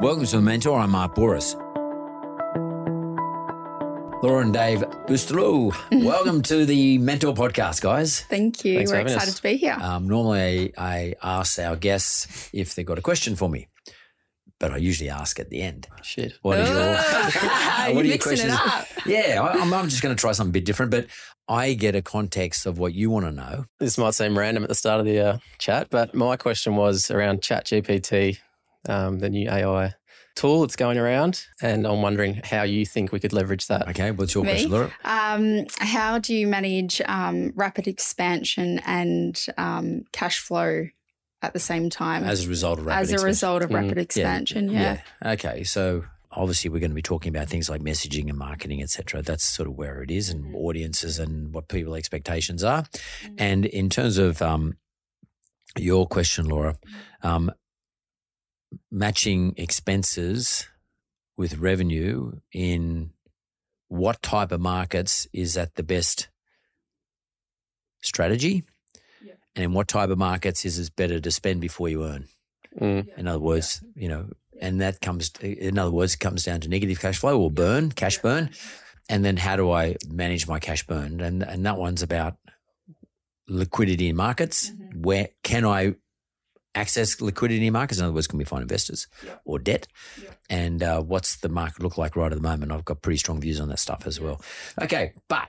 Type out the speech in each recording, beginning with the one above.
Welcome to the Mentor. I'm Mark Bouris. Laura and Dave Oosterloo. Welcome to the Mentor podcast, guys. Thank you. Thanks We're excited us. to be here. Um, normally, I ask our guests if they've got a question for me, but I usually ask at the end. Shit. What is your, what are your mixing it questions? up. Yeah, I, I'm, I'm just going to try something a bit different, but I get a context of what you want to know. This might seem random at the start of the uh, chat, but my question was around ChatGPT, um, the new AI tool that's going around, and I'm wondering how you think we could leverage that. Okay, what's your Me? question, Laura? Um, how do you manage um, rapid expansion and um, cash flow at the same time As a result of rapid As a expansion. result of Mm, rapid yeah, expansion? Yeah. Yeah. Okay. So obviously we're going to be talking about things like messaging and marketing, etc. That's sort of where it is, and audiences and what people expectations are. And in terms of um, your question, Laura, um, matching expenses with revenue in what type of markets is that the best strategy? And in what type of markets is it better to spend before you earn? Mm. In other words, you know, and that comes, in other words, it comes down to negative cash flow or burn, cash burn. And then how do I manage my cash burn? And, and that one's about liquidity in markets. Where can I access liquidity markets? In other words, can we find investors or debt? And uh, what's the market look like right at the moment? I've got pretty strong views on that stuff as well. Okay, but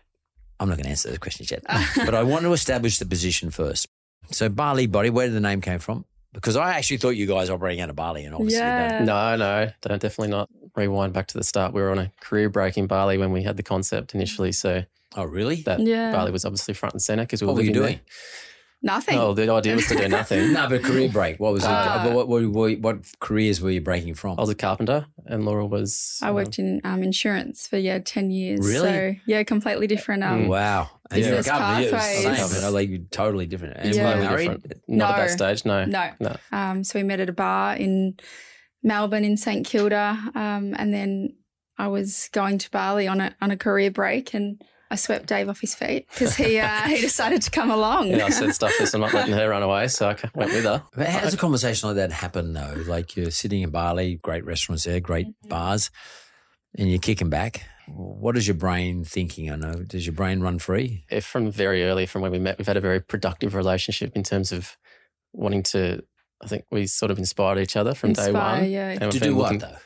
I'm not going to answer those questions yet. but I want to establish the position first. So Bali Body, where did the name came from? Because I actually thought you guys operating out of Bali, and obviously you Yeah. don't. No, no, don't definitely not rewind back to the start. We were on a career break in Bali when we had the concept initially, so Oh, really? that Yeah. Bali was obviously front and center because we were what were you doing? there. Nothing. Oh, the idea was to do nothing. No, but career break. What was Uh, it? What, what, what, what careers were you breaking from? I was a carpenter, and Laura was. I worked in um, insurance for yeah ten years. Really? So yeah, completely different. Um, wow. And you're Business couple of years, same, like totally different. And Yeah. were Totally married? different. Not at that stage, no. No. No. Um, so we met at a bar in Melbourne in St Kilda, um, and then I was going to Bali on a on a career break, and I swept Dave off his feet because he uh, he decided to come along. Yeah, I said stuff this. I'm not letting her run away, so I went with her. But how does a conversation like that happen though? Like you're sitting in Bali, great restaurants there, great Mm-hmm. bars, and you're kicking back. What is your brain thinking? I know. Does your brain run free? If from very early, from when we met, we've had a very productive relationship in terms of wanting to. I think we sort of inspired each other from day Inspire, one. yeah. And To do what looking though?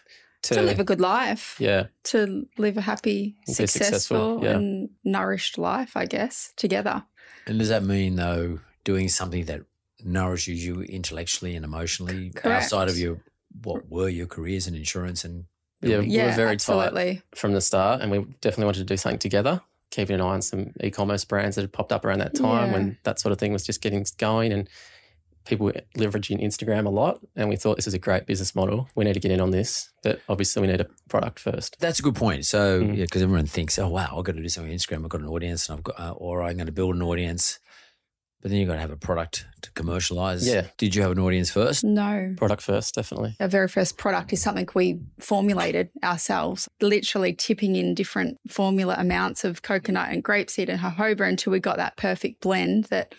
To live a good life, yeah, to live a happy, successful, successful, yeah. and nourished life, I guess, together. And does that mean though doing something that nourishes you intellectually and emotionally Correct. outside of your what were your careers in insurance and yeah, we yeah, were very tight from the start, and we definitely wanted to do something together. Keeping an eye on some e-commerce brands that had popped up around that time Yeah. when that sort of thing was just getting going, and people leveraging Instagram a lot. And we thought this is a great business model. We need to get in on this, but obviously we need a product first. That's a good point. So, Mm. yeah, because everyone thinks, oh, wow, I've got to do something on Instagram. I've got an audience, and I've got, uh, or I'm going to build an audience. But then you've got to have a product to commercialize. Yeah. Did you have an audience first? No. Product first, definitely. Our very first product is something we formulated ourselves, literally tipping in different formula amounts of coconut and grapeseed and jojoba until we got that perfect blend that,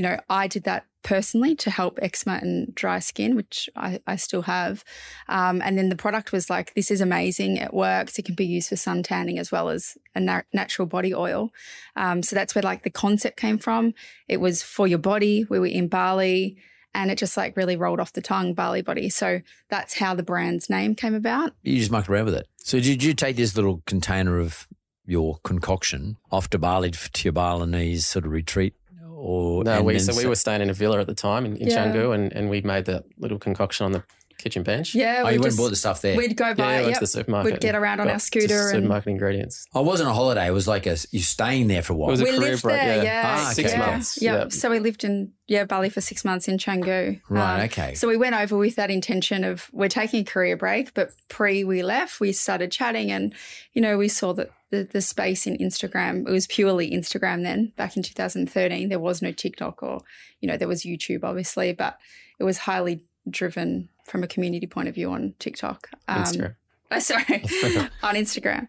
you know, I did that personally to help eczema and dry skin, which I, I still have. Um, and then the product was like, this is amazing. It works. It can be used for sun tanning as well as a na- natural body oil. Um, so that's where like the concept came from. It was for your body. We were in Bali and it just like really rolled off the tongue, Bali Body. So that's how the brand's name came about. You just mucked around with it. So did you take this little container of your concoction off to Bali to your Balinese sort of retreat? Or No, we so we were staying in a villa at the time in, in Yeah. Canggu, and, and we made that little concoction on the kitchen bench. Yeah, Oh, we you went just, and bought the stuff there. we'd go yeah, by. yep. to the supermarket. We'd get around on our scooter and supermarket ingredients. I wasn't a holiday. It was like a you staying there for a while. It was a we career lived break, there, yeah. yeah, Ah, Six okay. yeah. months. Yeah. Yeah. So we lived in yeah Bali for six months in Canggu. Right, Um, okay. So we went over with that intention of we're taking a career break, but pre we left, we started chatting, and you know we saw that the the space in Instagram it was purely Instagram then back in 2013. There was no TikTok or you know there was YouTube obviously, but it was highly driven from a community point of view on TikTok. Um, Instagram. Oh, sorry, on Instagram.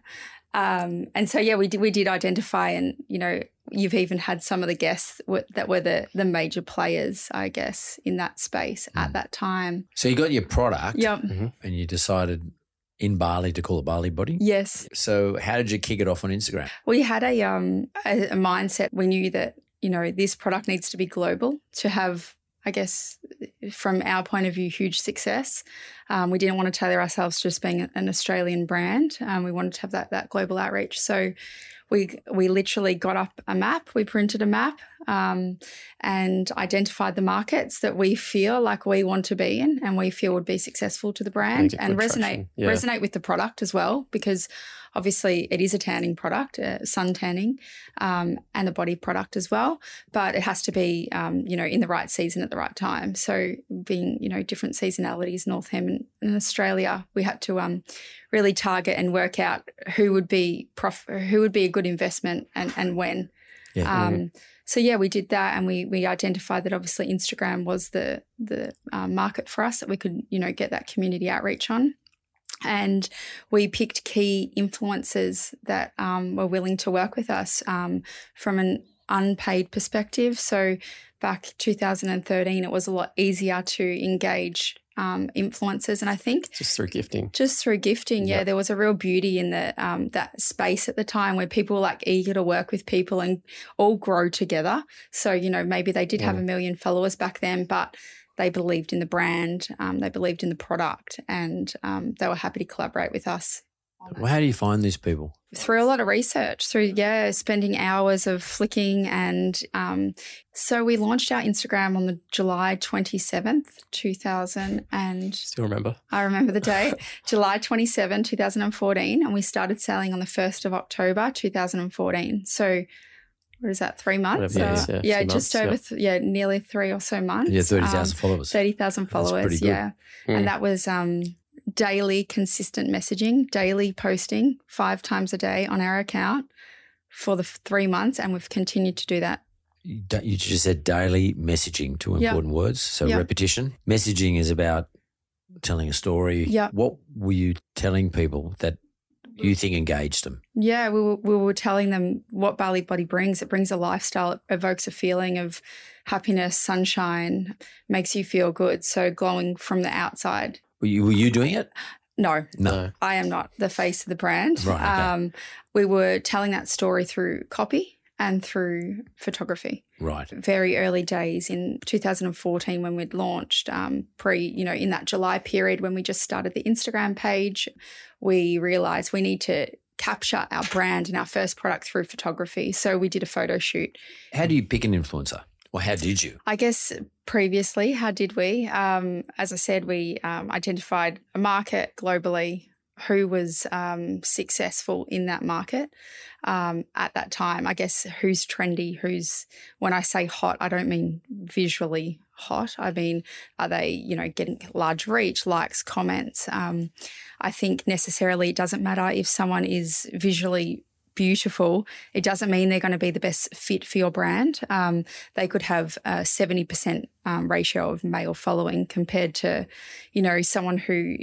Um, and so yeah, we did we did identify, and you know, you've even had some of the guests w- that were the the major players, I guess, in that space at that time. so you got your product Yep. and you decided in Bali to call it Bali Body. Yes, So how did you kick it off on Instagram? we had a um a, a mindset. We knew that you know this product needs to be global to have. I guess from our point of view, huge success. Um, we didn't want to tailor ourselves to just being an Australian brand. Um, we wanted to have that that global outreach. So we we literally got up a map. We printed a map um, and identified the markets that we feel like we want to be in and we feel would be successful to the brand get and resonate. Yeah. resonate with the product as well because obviously it is a tanning product, uh, sun tanning, um, and a body product as well. But it has to be, um, you know, in the right season at the right time. So being, you know, different seasonalities, Northam and, and Australia, we had to um, really target and work out who would be prof- who would be a good investment and and when. Yeah. Um, so yeah, we did that, and we we identified that obviously Instagram was the the um, market for us that we could you know get that community outreach on, and we picked key influencers that um, were willing to work with us um, from an unpaid perspective. So back 2013, it was a lot easier to engage um, influencers, and I think Just through gifting. just through gifting, yeah, Yeah. there was a real beauty in the um, that space at the time where people were like eager to work with people and all grow together. So you know, maybe they did have a million followers back then, but they believed in the brand, um, they believed in the product, and um, they were happy to collaborate with us Well, how do you find these people? through a lot of research through yeah spending hours of flicking and um, so we launched our instagram on the july 27th 2000 and Still remember. I remember the day, July 27, 2014, and we started selling on the 1st of October, 2014. So, what is that, three months? Whatever Uh, it is, yeah, yeah, few just months, over, th- yeah, nearly three or so months. Yeah, 30,000 Um, followers. 30,000 That's pretty followers, good. yeah. Hmm. And that was um, daily consistent messaging, daily posting, five times a day on our account for the f- three months. And we've continued to do that. You you just said daily messaging, two Yeah. important words. So Yeah. repetition. Messaging is about telling a story. Yeah. What were you telling people that you think engaged them? Yeah, we were, we were telling them what Bali Body brings. It brings a lifestyle, it evokes a feeling of happiness, sunshine, makes you feel good. So glowing from the outside. Were you, were you doing it? No, No. I am not the face of the brand. Right, okay. Um, we were telling that story through copy and through photography. Right. Very early days in 2014 when we'd launched, um, pre, you know, in that July period when we just started the Instagram page, we realized we need to capture our brand and our first product through photography. So we did a photo shoot. How do you pick an influencer? Or how did you? I guess previously, how did we? Um, as I said, we um, identified a market globally who was um, successful in that market um, at that time. I guess who's trendy, who's, when I say hot, I don't mean visually hot. I mean, are they, you know, getting large reach, likes, comments? Um, I think necessarily it doesn't matter if someone is visually beautiful, it doesn't mean they're going to be the best fit for your brand. Um, they could have a 70% um, ratio of male following compared to, you know, someone who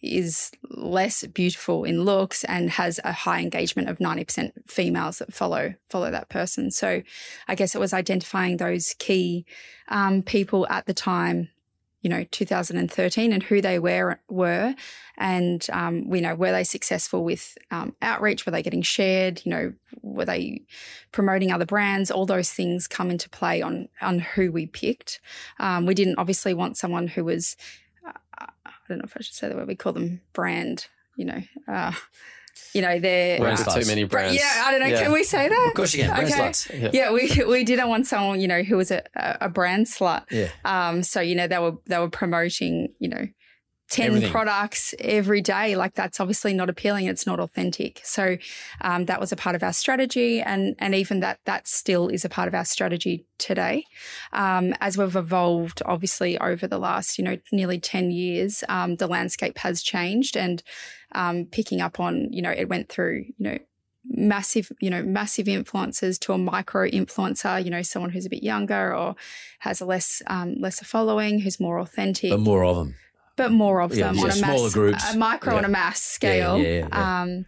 is less beautiful in looks and has a high engagement of 90% females that follow follow that person. So I guess it was identifying those key um, people at the time you know 2013 and who they were were and um, we know were they successful with um, outreach? Were they getting shared? You know were they promoting other brands? All those things come into play on on who we picked. Um, we didn't obviously want someone who was uh, don't know if i should say the word we call them brand you know uh, you know they're Brands uh, too many brands. yeah i don't know Yeah. can we say that Of course you can. Brand Okay. sluts. Yeah. yeah, we we didn't want someone you know who was a, a brand slut. Yeah. Um. So you know they were they were promoting you know. 10 Everything. products every day like that's obviously not appealing it's not authentic so um, that was a part of our strategy and and even that that still is a part of our strategy today um, as we've evolved obviously over the last you know nearly 10 years um, the landscape has changed and um, picking up on you know it went through you know massive, you know, massive influencers to a micro influencer, you know, someone who's a bit younger or has a less um, lesser following, who's more authentic, But more of them. But more of Yeah, them on a mass, groups. a micro Yeah. on a mass scale. Um,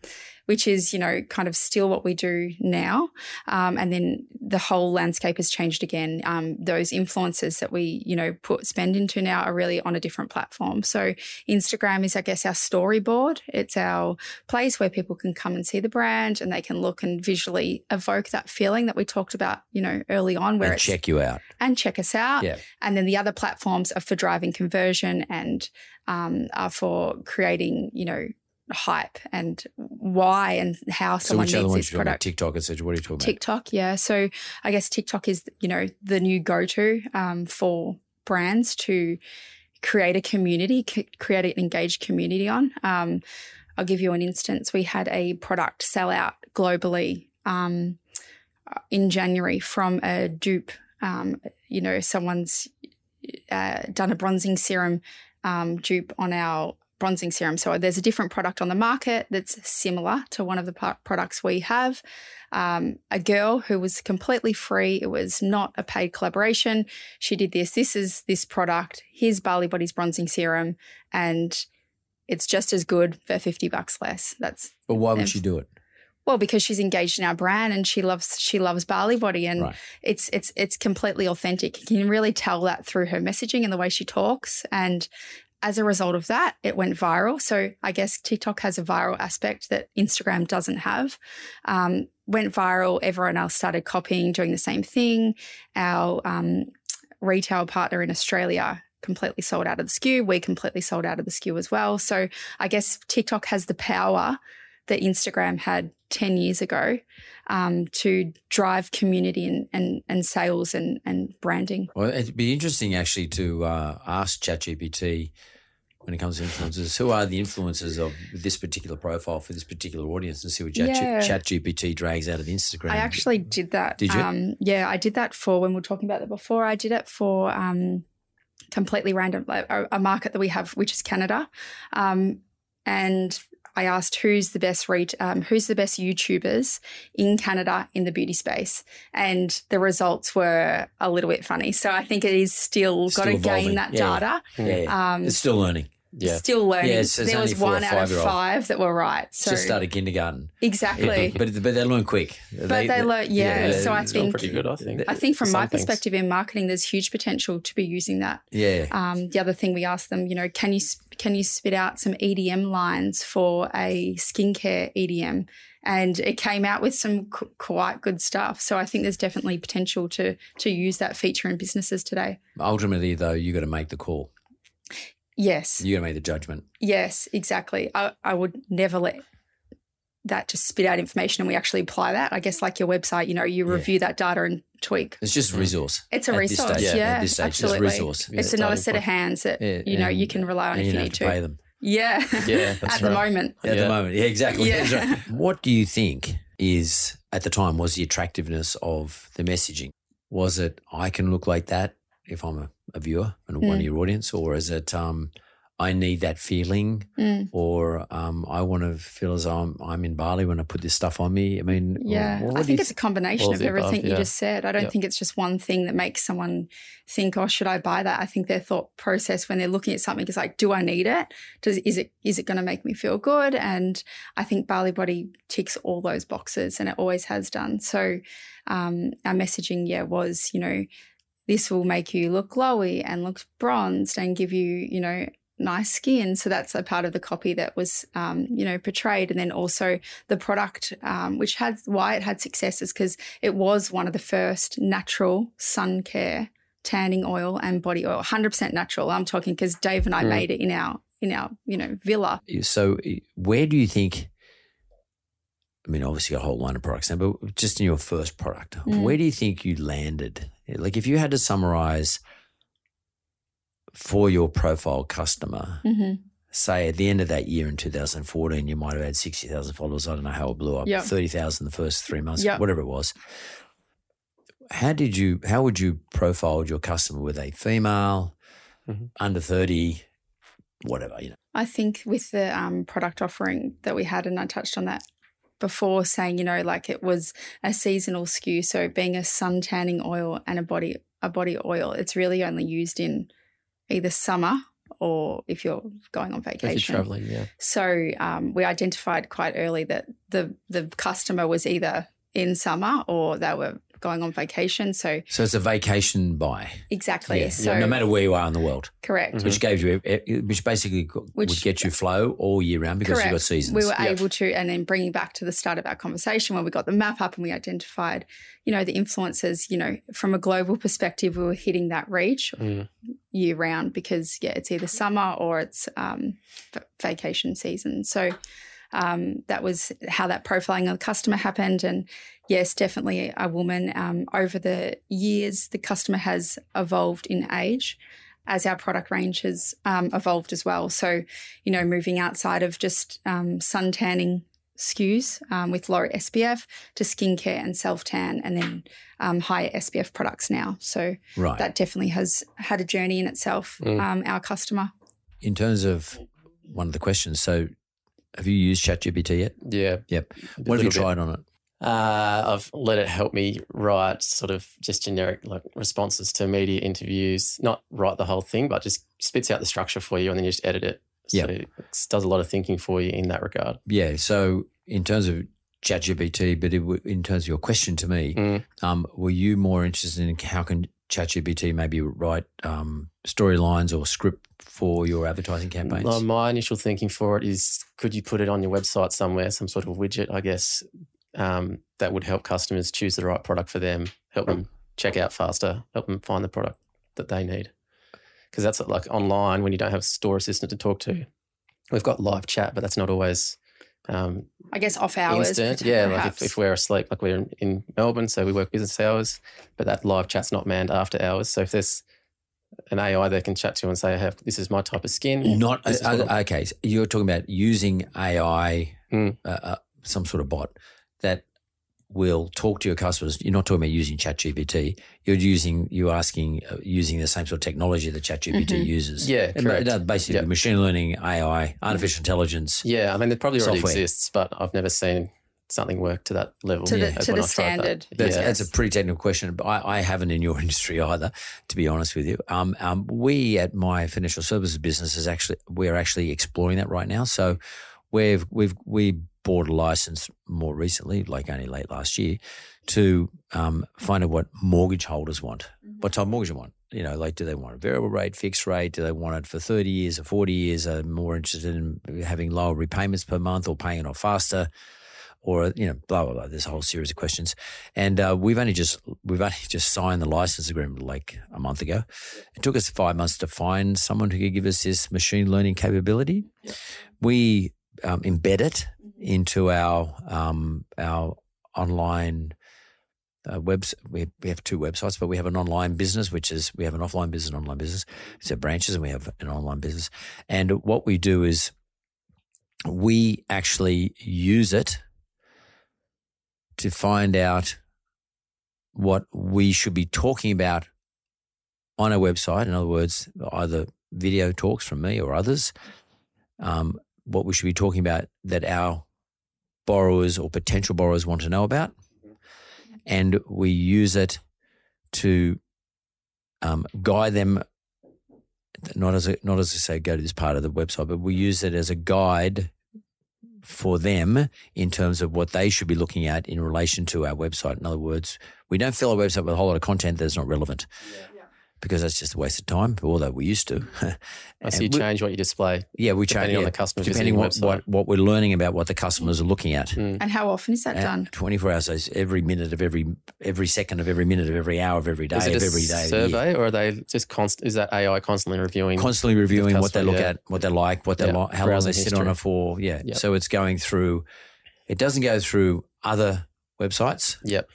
which is, you know, kind of still what we do now. Um, and then the whole landscape has changed again. Um, those influences that we, you know, put spend into now are really on a different platform. So Instagram is, I guess, our storyboard. It's our place where people can come and see the brand and they can look and visually evoke that feeling that we talked about, you know, early on where And check you out. and check us out. Yeah. And then the other platforms are for driving conversion and um, are for creating, you know, hype and why and how So someone which other needs ones this you talking about? product. TikTok, etc. What are you talking about? TikTok, yeah. So I guess TikTok is, you know, the new go-to um, for brands to create a community, c- create an engaged community on. Um, I'll give you an instance. We had a product sell out globally um, in January from a dupe. Um, you know, someone's uh, done a bronzing serum um, dupe on our bronzing serum. So there's a different product on the market that's similar to one of the par- products we have. Um, a girl who was completely free. It was not a paid collaboration. She did this. This is this product. Here's Bali Body's bronzing serum, and it's just as good for fifty bucks less. That's But why would she do it? well because she's engaged in our brand and she loves she loves Barley Body and Right. it's it's it's completely authentic. You can really tell that through her messaging and the way she talks and as a result of that, it went viral. So I guess TikTok has a viral aspect that Instagram doesn't have. Um, went viral. Everyone else started copying, doing the same thing. Our um, retail partner in Australia completely sold out of the SKU. We completely sold out of the SKU as well. So I guess TikTok has the power that Instagram had 10 years ago um, to drive community and, and, and sales and, and branding. Well, it'd be interesting actually to uh, ask ChatGPT when it comes to influencers, who are the influencers of this particular profile for this particular audience, and see what Chat- Yeah. ChatGPT drags out of Instagram. I actually did that. Did you? Um, yeah, I did that for when we were talking about that before. I did it for um, completely random, like a, a market that we have, which is Canada. Um, and I asked who's the best reach, um, who's the best YouTubers in Canada in the beauty space, and the results were a little bit funny. So I think it is still, Still got to evolving. gain that Yeah, data. yeah. Um, it's still learning. Yeah. Still learning. Yeah, it's- it's there was only four or one out of five-year-old. that were right. So just started kindergarten. exactly. but but they learn quick. But they learn, yeah. so I think pretty good, I think. I think from For my things. perspective in marketing, there's huge potential to be using that. yeah. Um, the other thing we asked them, you know, can you can you spit out some EDM lines for a skincare EDM? And it came out with some qu- quite good stuff. So I think there's definitely potential to to use that feature in businesses today. Ultimately, though, you got to make the call. Yes, You got to make the judgment. yes, exactly. I, I would never let that just spit out information and we actually apply that. I guess like your website, you know, you Yeah. review that data and tweak. It's just a resource. It's a resource, stage. yeah, At this stage, absolutely. it's a resource. It's another starting set of hands that Yeah, you know and- you can rely on and if you you need have to pay them. Yeah, Yeah, that's at the right. moment. At Yeah. the moment. Yeah, exactly. Yeah. That's right. What do you think is, at the time, was the attractiveness of the messaging? Was it, I can look like that if I'm a, a viewer and one of Mm. your audience? Or is it, um, I need that feeling, Mm. or um, I want to feel as I'm, I'm in Bali when I put this stuff on me. I mean, Yeah, I think it's a combination of the above, everything you just said. I don't Yep. think it's just one thing that makes someone think, "Oh, should I buy that?" I think their thought process when they're looking at something is like, "Do I need it? Does is it is it going to make me feel good?" And I think Bali Body ticks all those boxes, and it always has done. So um, our messaging, yeah, was you know, this will make you look glowy and look bronzed and give you, you know. Nice skin, so that's a part of the copy that was, um, you know, portrayed, and then also the product, um, which had why it had success is because it was one of the first natural sun care tanning oil and body oil, 100% natural. I'm talking because Dave and I Mm. made it in our in our you know villa. So, where do you think? I mean, obviously, a whole line of products now, but just in your first product, Mm. where do you think you landed? Like, if you had to summarize for your profile customer, hmm say at the end of that year in 2014, you might have had 60,000 followers. I don't know how it blew up, Yep. 30,000 the first three months, Yep. whatever it was. How did you, how would you profile your customer? Were they female, Mhm. under 30, whatever, you know? I think with the um, product offering that we had, and I touched on that before, saying you know like it was a seasonal SKU. So being a sun tanning oil and a body a body oil, it's really only used in either summer or if you're going on vacation. If you're traveling, yeah. So um, we identified quite early that the the customer was either in summer or they were going on vacation. So So it's a vacation buy. exactly. Yeah. So no matter where you are in the world, correct. Mhm. which gave you, which basically would get you flow all year round because you've got seasons. We were Yep. able to, and then bringing back to the start of our conversation when we got the map up and we identified, you know, the influences, you know, from a global perspective, we were hitting that reach Mm. year round because, yeah, it's either summer or it's um, vacation season. So um, that was how that profiling of the customer happened. And yes, definitely a woman. Um, over the years, the customer has evolved in age as our product range has um, evolved as well. So, you know, moving outside of just um, sun tanning SKUs um, with lower SPF to skincare and self tan, and then um, higher SPF products now. So right. that definitely has had a journey in itself. Mm. Um, our customer. in terms of one of the questions, so have you used ChatGPT yet? Yeah. Yep. What have you little bit. tried on it? Uh, I've let it help me write sort of just generic like responses to media interviews. Not write the whole thing, but just spits out the structure for you, and then you just edit it. So Yeah. it does a lot of thinking for you in that regard. Yeah. So in terms of ChatGPT, but it, in terms of your question to me, Mm. um, were you more interested in how can ChatGPT maybe write um, storylines or script for your advertising campaigns? My initial thinking for it is could you put it on your website somewhere, some sort of widget, I guess, um, that would help customers choose the right product for them, help them check out faster, help them find the product that they need. Because that's like online when you don't have a store assistant to talk to. We've got live chat, but that's not always um, I guess off hours. instant. perhaps. Yeah, like if, if we're asleep, like we're in, in Melbourne, so we work business hours, but that live chat's not manned after hours. So if there's an AI they can chat to you and say, I have, this is my type of skin. Not uh, what uh, okay. So you're talking about using AI, Mm. uh, uh, some sort of bot that will talk to your customers. You're not talking about using ChatGPT. You're using you asking uh, using the same sort of technology that ChatGPT Mhm. uses. Yeah, And correct. ba- basically Yep. machine learning, AI, artificial intelligence. Yeah, I mean, it probably already Software. exists, but I've never seen something work to that level. To the- as to the I tried that. standard. That's, yeah. that's a pretty technical question, but I, I haven't in your industry either, to be honest with you. Um, um, we at my financial services business is actually we're actually exploring that right now. So we've we've we bought a license more recently, like only late last year, to um, find out what mortgage holders want. What type of mortgage they want? You know, like do they want a variable rate, fixed rate? Do they want it for thirty years or forty years? Are they more interested in having lower repayments per month or paying it off faster? Or you know, blah blah blah. There's a whole series of questions, and uh, we've only just we've only just signed the license agreement like a month ago. It took us five months to find someone who could give us this machine learning capability. We um, embed it into our um, our online. Uh, webs we we have two websites, but we have an online business, which is we have an offline business, and online business. It's So branches, and we have an online business. And what we do is we actually use it to find out what we should be talking about on our website. In other words, either video talks from me or others, um, what we should be talking about that our borrowers or potential borrowers want to know about. And we use it to um, guide them, not as a, not as I say, go to this part of the website, but we use it as a guide for them in terms of what they should be looking at in relation to our website. In other words, we don't fill our website with a whole lot of content that's not relevant. Because that's just a waste of time, although we used to. I see you we- change what you display. yeah, we change Depending on yeah, the customer depending what, what what we're learning about what the customers are looking at. And how often is that Uh, done? 24 hours, so every minute of every every second of every minute of every hour of every day Is it of a every day. of year. survey, or are they just constant? Is that AI constantly reviewing? Constantly reviewing what they look yeah. at, what they like, what they Yeah, like, how long they browsing sit on it for. Yeah. Yep. So it's going through. It doesn't go through other websites Yep.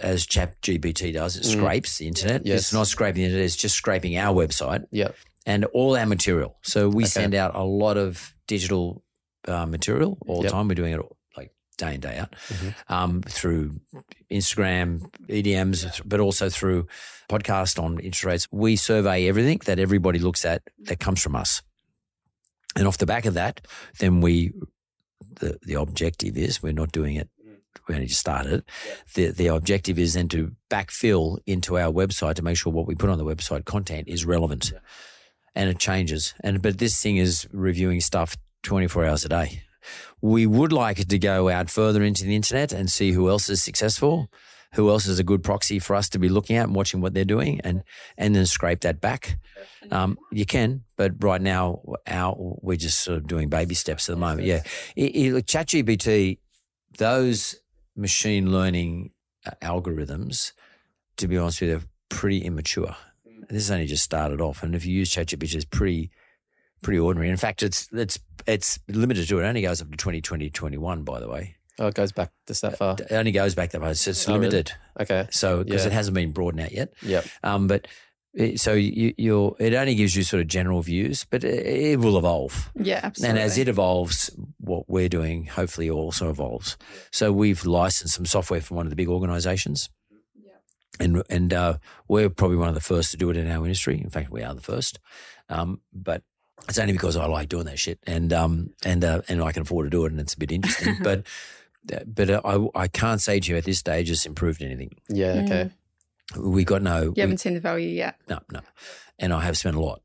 As Chat GPT does. It Mm. scrapes the internet. Yes. It's not scraping the internet. It's just scraping our website Yep. and all our material. So we Okay. send out a lot of digital uh, material all the time. We're doing it all, like day in day out Mhm. um, through Instagram, EDMs, but also through podcast on interest rates. We survey everything that everybody looks at that comes from us, and off the back of that, then we the the objective is we're not doing it. We only just started. The the objective is then to backfill into our website to make sure what we put on the website content is relevant, and it changes. And but this thing is reviewing stuff twenty four hours a day. We would like it to go out further into the internet and see who else is successful, who else is a good proxy for us to be looking at and watching what they're doing, and and then scrape that back. Um, you can, but right now, our we're just sort of doing baby steps at the moment. Yeah, it, it, ChatGPT, those machine learning uh, algorithms, to be honest with you, are pretty immature. This has only just started off, and if you use ChatGPT, it's pretty pretty ordinary. In fact, it's it's it's limited to it. only goes up to 2020, 21, by the way. Oh, it goes back just that far. It only goes back that far. It's, it's Oh, really? limited. Okay. So because Yeah. it hasn't been broadened out yet. Yep. Um, but so you, you're it only gives you sort of general views, but it, it will evolve. Yeah, absolutely. And as it evolves, what we're doing hopefully also evolves. So we've licensed some software from one of the big organisations, yeah. and and uh, we're probably one of the first to do it in our industry. In fact, we are the first. Um, but it's only because I like doing that shit, and um, and uh, and I can afford to do it, and it's a bit interesting. but but uh, I I can't say to you at this stage it's improved anything. Yeah. Okay. We got no. you haven't seen the value yet. no, no. And I have spent a lot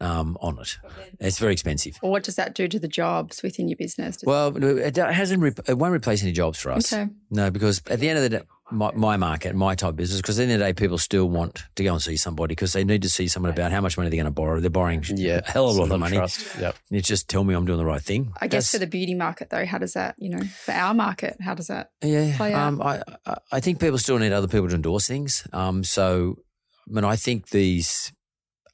um, on it. It's very expensive. Or what does that do to the jobs within your business? Does- Well, it hasn't. It won't replace any jobs for us. Okay. No, because at the end of the day, my, my market, my type of business, because at the end of the day, people still want to go and see somebody because they need to see someone about how much money they're going to borrow. They're borrowing Yeah. a hell of a lot of money. Trust. Yep. It's just tell me I'm doing the right thing. I guess That's- for the beauty market though, how does that, you know, for our market, how does that? Yeah, play out? um, I I- I think people still need other people to endorse things. Um, so, I mean, I think these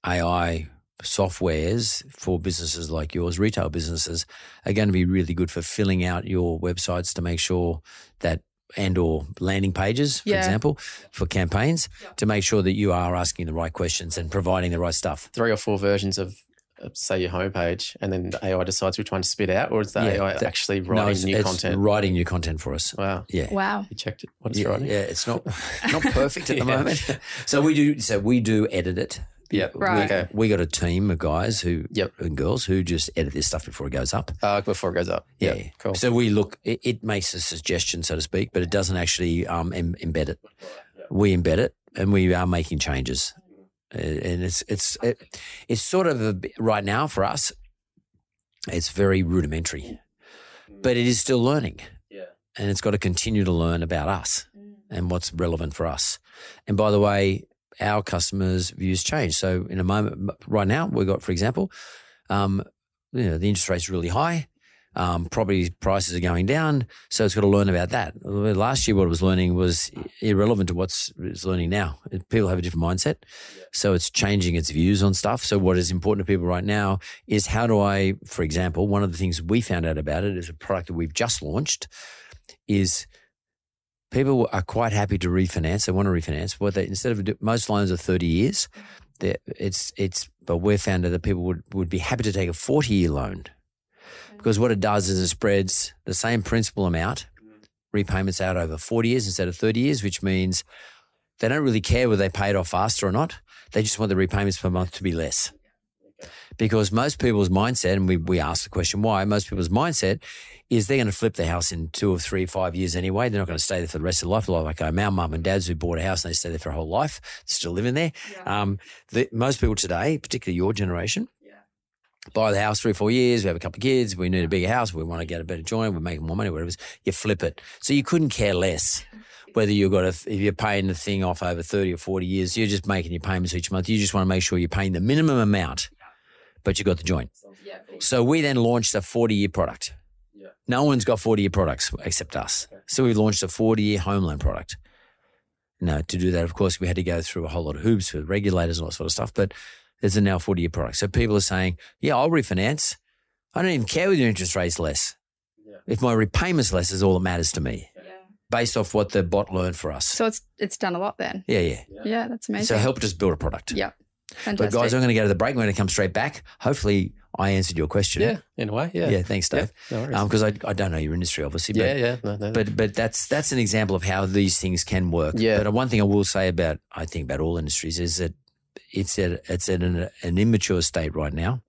AI softwares for businesses like yours, retail businesses, are going to be really good for filling out your websites to make sure that and or landing pages, for Yeah. example, for campaigns to make sure that you are asking the right questions and providing the right stuff. Three or four versions of, uh, say, your homepage, and then the AI decides which one to spit out, or is the Yeah, AI that- actually No, writing it's- new it's content? writing new content for us. Wow. Yeah. Wow. You checked it. What it's yeah, writing? yeah, it's not not perfect at the Yeah. moment. So we do so we do edit it. Yep. Right. Okay. We got a team of guys who Yep. and girls who just edit this stuff before it goes up. Uh, before it goes up. Yeah. Yep. Cool. So we look. It, it makes a suggestion, so to speak, but it doesn't actually um, em- embed it. We embed it, and we are making changes. And it's it's it, it's sort of a, right now for us. It's very rudimentary, but it is still learning. Yeah. and it's got to continue to learn about us and what's relevant for us. And by the way, our customers' views change. So in a moment, right now, we've got, for example, um, you know, the interest rate's really high. Um, property prices are going down, so it's got to learn about that. Last year, what it was learning was irrelevant to what's it's learning now. People have a different mindset, so it's changing its views on stuff. So what is important to people right now is how do I, for example, one of the things we found out about it is a product that we've just launched is people are quite happy to refinance. They want to refinance. What they instead of most loans are thirty years. It's it's but we've found that people would would be happy to take a forty year loan because what it does is it spreads the same principal amount repayments out over forty years instead of thirty years, which means they don't really care whether they pay it off faster or not. They just want the repayments per month to be less. Because most people's mindset, and we, we ask the question why, most people's mindset is they're going to flip the house in two or three, five years anyway. They're not going to stay there for the rest of their life. Like our mum and dads who bought a house and they stay there for a whole life, still living there. Um, the, most people today, particularly your generation, buy the house three four years. We have a couple of kids. We need a bigger house. We want to get a better joint. We're making more money, whatever it is. You flip it. So you couldn't care less whether you've got a, if you're paying the thing off over 30 or 40 years, you're just making your payments each month. You just want to make sure you're paying the minimum amount, but you got the joint. So we then launched a 40 year product. No one's got 40 year products except us. So we launched a 40 year home loan product. Now, to do that, of course, we had to go through a whole lot of hoops with regulators and all that sort of stuff, but there's a now 40 year product. So people are saying, yeah, I'll refinance. I don't even care whether your interest rate's less. If my repayment's less is all that matters to me, based off what the bot learned for us. So it's it's done a lot then. yeah, yeah. Yeah, that's amazing. So it helped us build a product. Yep. But guys, I'm going to go to the break. We're going to come straight back. Hopefully, I answered your question. Yeah, in a way. Yeah. Yeah, thanks, Dave. Yeah, no worries. Um, because I, I don't know your industry, obviously. But, yeah, yeah. No, no, But but that's that's an example of how these things can work. Yeah. But one thing I will say about I think about all industries is that it's at it's at an, an immature state right now,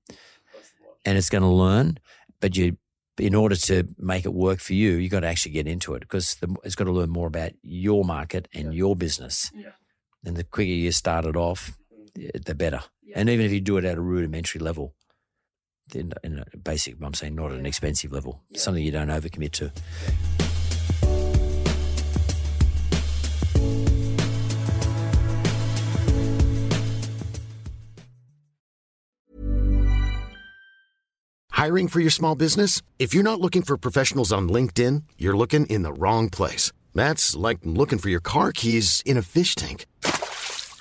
and it's going to learn. But you, in order to make it work for you, you have got to actually get into it because the, it's got to learn more about your market and your business. Yeah. And the quicker you start it off, the better. And even if you do it at a rudimentary level, in, in a basic, I'm saying not at an expensive level, something you don't overcommit to. Hiring for your small business? If you're not looking for professionals on LinkedIn, you're looking in the wrong place. That's like looking for your car keys in a fish tank.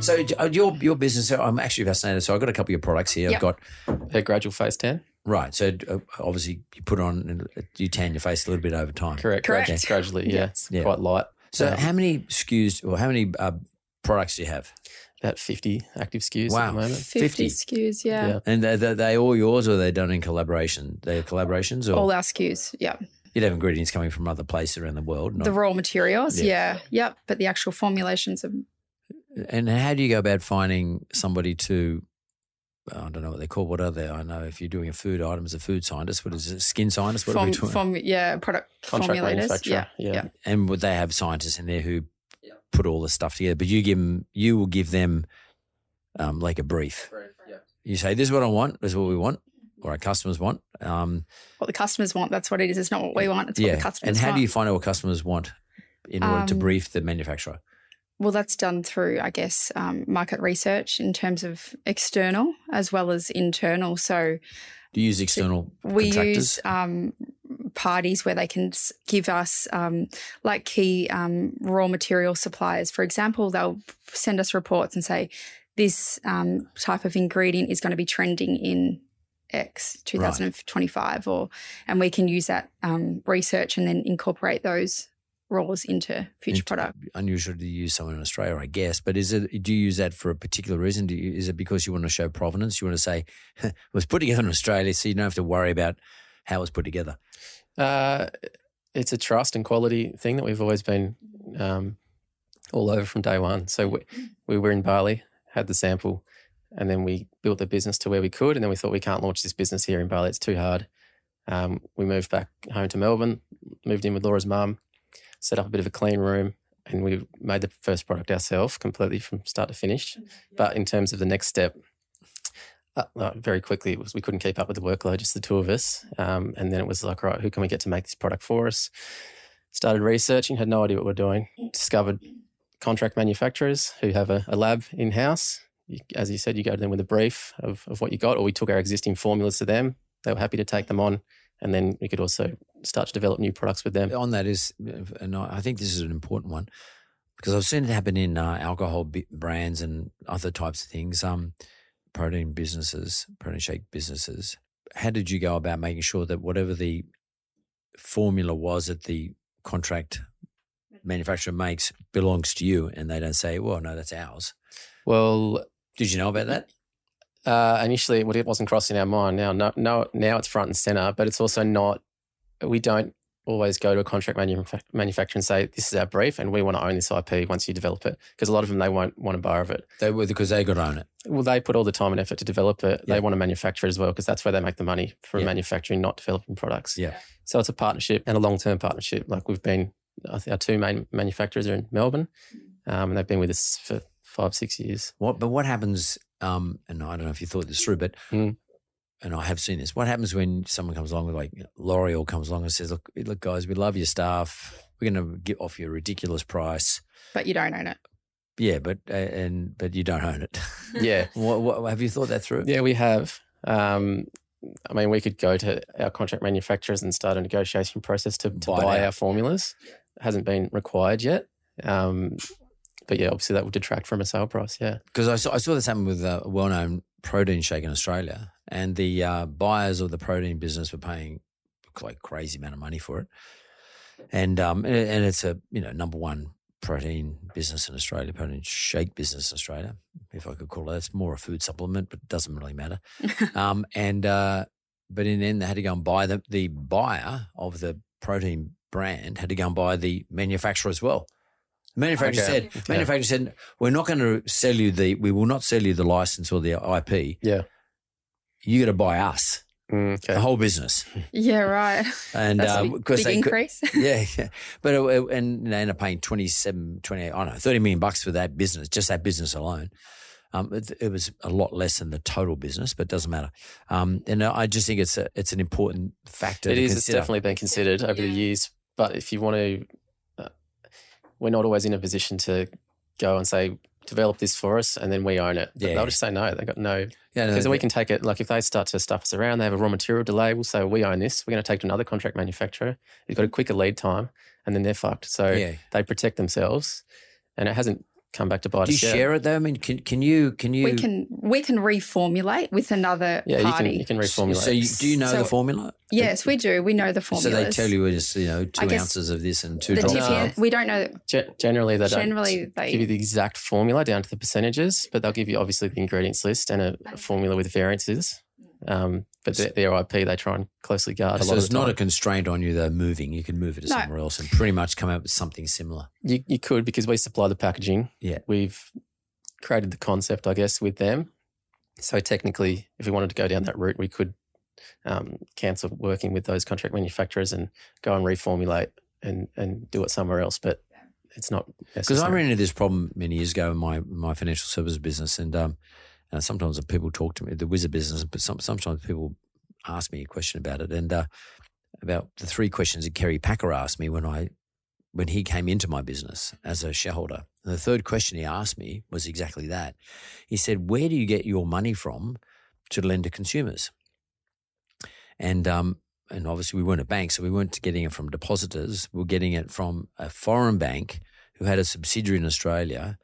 So uh, your your business, I'm actually fascinated. So I've got a couple of your products here. Yep. I've got A gradual face tan. right. So uh, obviously you put on you tan your face a little bit over time. Correct. Correct. Gradu- Gradually, yeah. Yes. Yeah. Quite light. So Um, how many SKUs or how many uh, products do you have? about 50 active SKUs Wow. at the moment. 50, 50. SKUs, yeah. Yeah. And are they, they all yours, or are they done in collaboration? They're collaborations, or All our SKUs, yeah. You'd have ingredients coming from other places around the world. not- The raw materials, Yeah. yeah. Yep. But the actual formulations are and how do you go about finding somebody to? I don't know what they call. What are they? I know if you're doing a food item as a food scientist, what is it? Skin scientist? What are we doing? form, yeah, product Contract formulators. Yeah. Yeah. yeah. and would they have scientists in there who put all the stuff together? But you give them, you will give them um, like a brief. You say, "This is what I want. This is what we want, or our customers want." Um, What the customers want, that's what it is. It's not what we want, it's what yeah. the customers And how want. do you find out what customers want in order to Um, brief the manufacturer? Well, that's done through, I guess, um, market research in terms of external as well as internal. So Do you use external we use um, parties where they can give us um, like key um, raw material suppliers. For example, they'll send us reports and say this um, type of ingredient is going to be trending in X 2025, or and we can use that um, research and then incorporate those raws into future Into- product. unusual to use someone in Australia, I guess. But is it? Do you use that for a particular reason? Do you, is it because you want to show provenance? You want to say it was put together in Australia, so you don't have to worry about how it was put together. Uh, it's a trust and quality thing that we've always been um, all over from day one. So we, we were in Bali, had the sample, and then we built the business to where we could. And then we thought we can't launch this business here in Bali; it's too hard. Um, we moved back home to Melbourne, moved in with Laura's mum, set up a bit of a clean room, and we made the first product ourselves completely from start to finish. But in terms of the next step, uh, very quickly it was we couldn't keep up with the workload, just the two of us. Um, and then it was like, right, who can we get to make this product for us? Started researching, had no idea what we're doing. Discovered contract manufacturers who have a, a lab in house. As you said, you go to them with a brief of, of what you got, or we took our existing formulas to them. They were happy to take them on, and then we could also start to develop new products with them. On that is, and I think this is an important one because I've seen it happen in uh, alcohol b- brands and other types of things, um, protein businesses, protein shake businesses. How did you go about making sure that whatever the formula was that the contract manufacturer makes belongs to you, and they don't say, "Well, no, that's ours." Well, Did you know about that? Uh, initially, well, it wasn't crossing our mind. Now, no, no, now it's front and center, but it's also not. We don't always go to a contract manufa- manufacturer and say, "This is our brief, and we want to own this IP once you develop it," because a lot of them they won't want to borrow of it. They were because they got to own it. Well, they put all the time and effort to develop it. Yeah. They want to manufacture it as well because that's where they make the money from Yeah. manufacturing, not developing products. Yeah. So it's a partnership and a long term partnership. Like we've been, I think our two main manufacturers are in Melbourne, um, and they've been with us for five, six years. What? But what happens? Um, and I don't know if you thought this through, but Mm. and I have seen this. What happens when someone comes along with like L'Oreal comes along and says, "Look, look, guys, we love your stuff. We're going to get off you a ridiculous price." But you don't own it. Yeah, but uh, and but you don't own it. Yeah. what, what have you thought that through? Yeah, we have. Um, I mean, we could go to our contract manufacturers and start a negotiation process to, to Buy buy, our formulas. It hasn't been required yet. Um, but yeah, obviously that would detract from a sale price. Yeah. because I saw, I saw this happen with a well-known protein shake in Australia, and the uh, buyers of the protein business were paying like crazy amount of money for it, and um and, and it's a you know number one protein business in Australia, protein shake business in Australia, if I could call it. It's more a food supplement, but it doesn't really matter. um, and uh, but in the end, they had to go and buy the the buyer of the protein brand had to go and buy the manufacturer as well. The manufacturer Okay. said, Yeah. manufacturer said, we're not going to sell you the, we will not sell you the license or the IP. Yeah. You got to buy us, Mm, the whole business. Yeah, right. And That's uh, a big, because big they could- increase. yeah, yeah. But it, it- and they end up paying 27, 28, I don't know, 30 million bucks for that business, just that business alone. Um, it, it was a lot less than the total business, but it doesn't matter. Um, and I just think it's a, it's an important factor. It to is. It's definitely been considered over the years. But if you want to, we're not always in a position to go and say, develop this for us and then we own it. Yeah. They'll just say no. They got no. Yeah, no, Because we can take it, like if they start to stuff us around, they have a raw material delay, we'll say, we own this. We're going to take it to another contract manufacturer who's got a quicker lead time and then they're fucked. So Yeah. they protect themselves and it hasn't come back to bite Do you us yet. share it though? I mean, can, can you, can you, we can we can reformulate with another Yeah, you party. can, you can reformulate. so you, do you know So- the formula? yes, we do. We know the formula. So they tell you it's, you know, two ounces of this and two the drops No. we don't know. Ge- generally, they Generally, don't they- give you the exact formula down to the percentages, but they'll give you obviously the ingredients list and a, a formula with variances. Um, but their, their IP, they try and closely guard a So lot it's of the not a constraint on you though moving. You can move it to No. somewhere else and pretty much come up with something similar. you, you could because we supply the packaging. Yeah. We've created the concept, I guess, with them. So technically, if we wanted to go down that route, we could um, cancel working with those contract manufacturers and go and reformulate and, and do it somewhere else. But it's not Because I ran into this problem many years ago in my my financial services business, and um, sometimes people talk to me, the wizard business, but some, sometimes people ask me a question about it, and uh, about the three questions that Kerry Packer asked me when I when he came into my business as a shareholder. And the third question he asked me was exactly that. He said, "Where do you get your money from to lend to consumers?" And um, and obviously we weren't a bank, so we weren't getting it from depositors. We were getting it from a foreign bank who had a subsidiary in Australia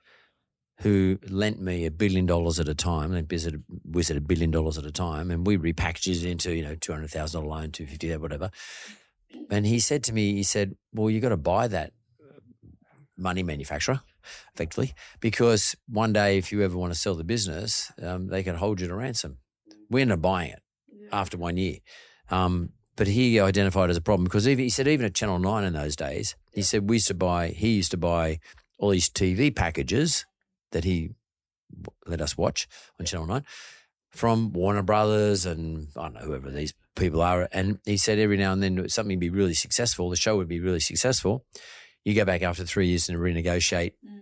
who lent me a billion dollars at a time. They visited, visited a billion dollars at a time, and we repackaged it into you know two hundred thousand dollar loan, two fifty, whatever. And he said to me, he said, "Well, you got to buy that money manufacturer." Effectively, because one day, if you ever want to sell the business, um, they can hold you to ransom. We ended up buying it after one year. Um, but he identified as a problem because even, he said even at Channel Nine in those days, he said we used to buy. He used to buy all these TV packages that he let us watch on Channel Nine from Warner Brothers and I don't know whoever these people are. And he said every now and then something would be really successful. The show would be really successful. You go back after three years and renegotiate mm.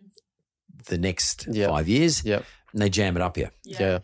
the next Yeah. five years, Yep. and they jam it up here. Yeah.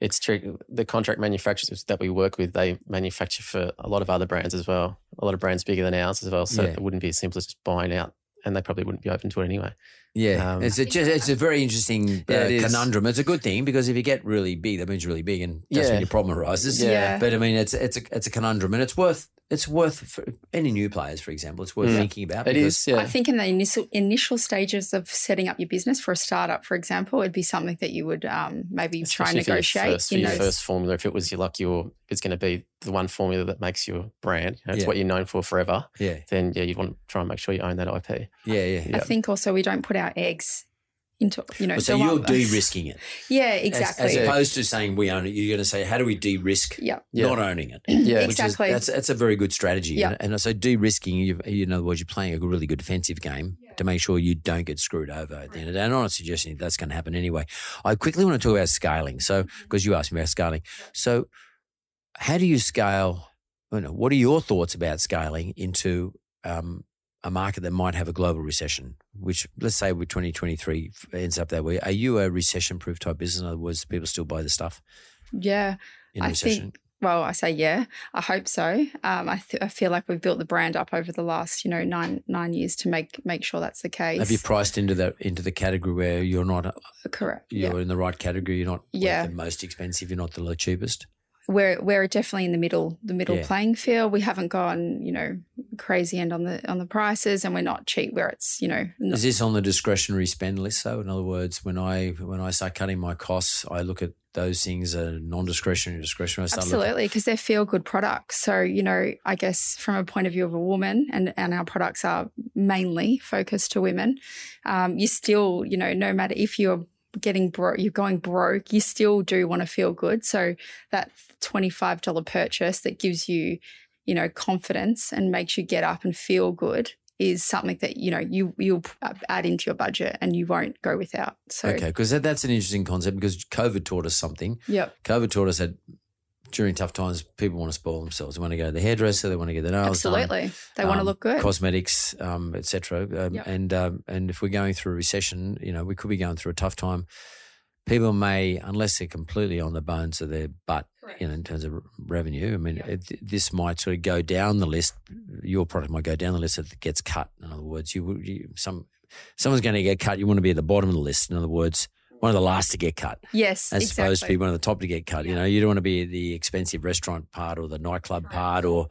It's true. The contract manufacturers that we work with, they manufacture for a lot of other brands as well. A lot of brands bigger than ours as well. So Yeah. it wouldn't be as simple as just buying out, and they probably wouldn't be open to it anyway. Yeah, Um, it's a just, it's a very interesting Yeah, uh, it is. conundrum. It's a good thing because if you get really big, that means really big, and that's Yeah. when your problem arises. Yeah. But I mean, it's it's a it's a conundrum, and it's worth it's worth for any new players, for example, it's worth Mm. thinking about. It is. yeah. I think in the initial initial stages of setting up your business for a startup, for example, it'd be something that you would um, maybe try and Especially for your negotiate. First, for in your those- first formula, if it was your luck, your, it's going to be the one formula that makes your brand. You know, it's Yeah. what you're known for forever. Yeah, Then yeah, you'd want to try and make sure you own that IP. yeah, yeah. I think also we don't put our eggs into you know. so the you're de-risking it, Yeah, exactly. as, opposed to saying we own it. You're going to say, how do we de-risk yeah, Yeah. not owning it? Yeah. Which is- Exactly. that's that's a very good strategy. Yeah. And, and so de-risking, you, you in other words, you're playing a really good defensive game to make sure you don't get screwed over at the end of the day. And I'm not suggesting that's going to happen anyway. I quickly want to talk about scaling. So because you asked me about scaling, so how do you scale? You know, what are your thoughts about scaling into um, a market that might have a global recession? Which let's say with 2023 ends up that way. Are you a recession-proof type business? In other words, people still buy the stuff yeah. in I recession. think. Well, I say yeah. I hope so. Um, I, th- I feel like we've built the brand up over the last, you know, nine nine years to make make sure that's the case. Have you priced into that into the category where you're not Correct. you're Yeah. in the right category? You're not Yeah. the most expensive. You're not the cheapest. We're we're definitely in the middle the middle Yeah. playing field. We haven't gone you know crazy end on the on the prices, and we're not cheap where it's you know not, Is this on the discretionary spend list? though? in other words, when I when I start cutting my costs, I look at those things are non-discretionary, discretionary. Absolutely because they're feel good products. So you know I guess from a point of view of a woman, and and our products are mainly focused to women. Um, you still you know no matter if you're getting broke, you're going broke, you still do want to feel good. So that $25 purchase that gives you, you know, confidence and makes you get up and feel good is something that, you know, you, you'll add into your budget and you won't go without. So, Okay, because that, that's an interesting concept because COVID taught us something. yep. COVID taught us that during tough times, people want to spoil themselves. They want to go to the hairdresser. They want to get their nails done. Absolutely. They want to um, look good. cosmetics, um, etc. Um, Yep. And um, and if we're going through a recession, you know, we could be going through a tough time. People may, unless they're completely on the bones of their butt, you know, in terms of revenue. I mean, it, this might sort of go down the list. Your product might go down the list if it gets cut. In other words, you, would- you some someone's going to get cut. You want to be at the bottom of the list. In other words, one of the last to get cut yes. as exactly. opposed to be one of the top to get cut. You know, you don't want to be the expensive restaurant part or the nightclub part or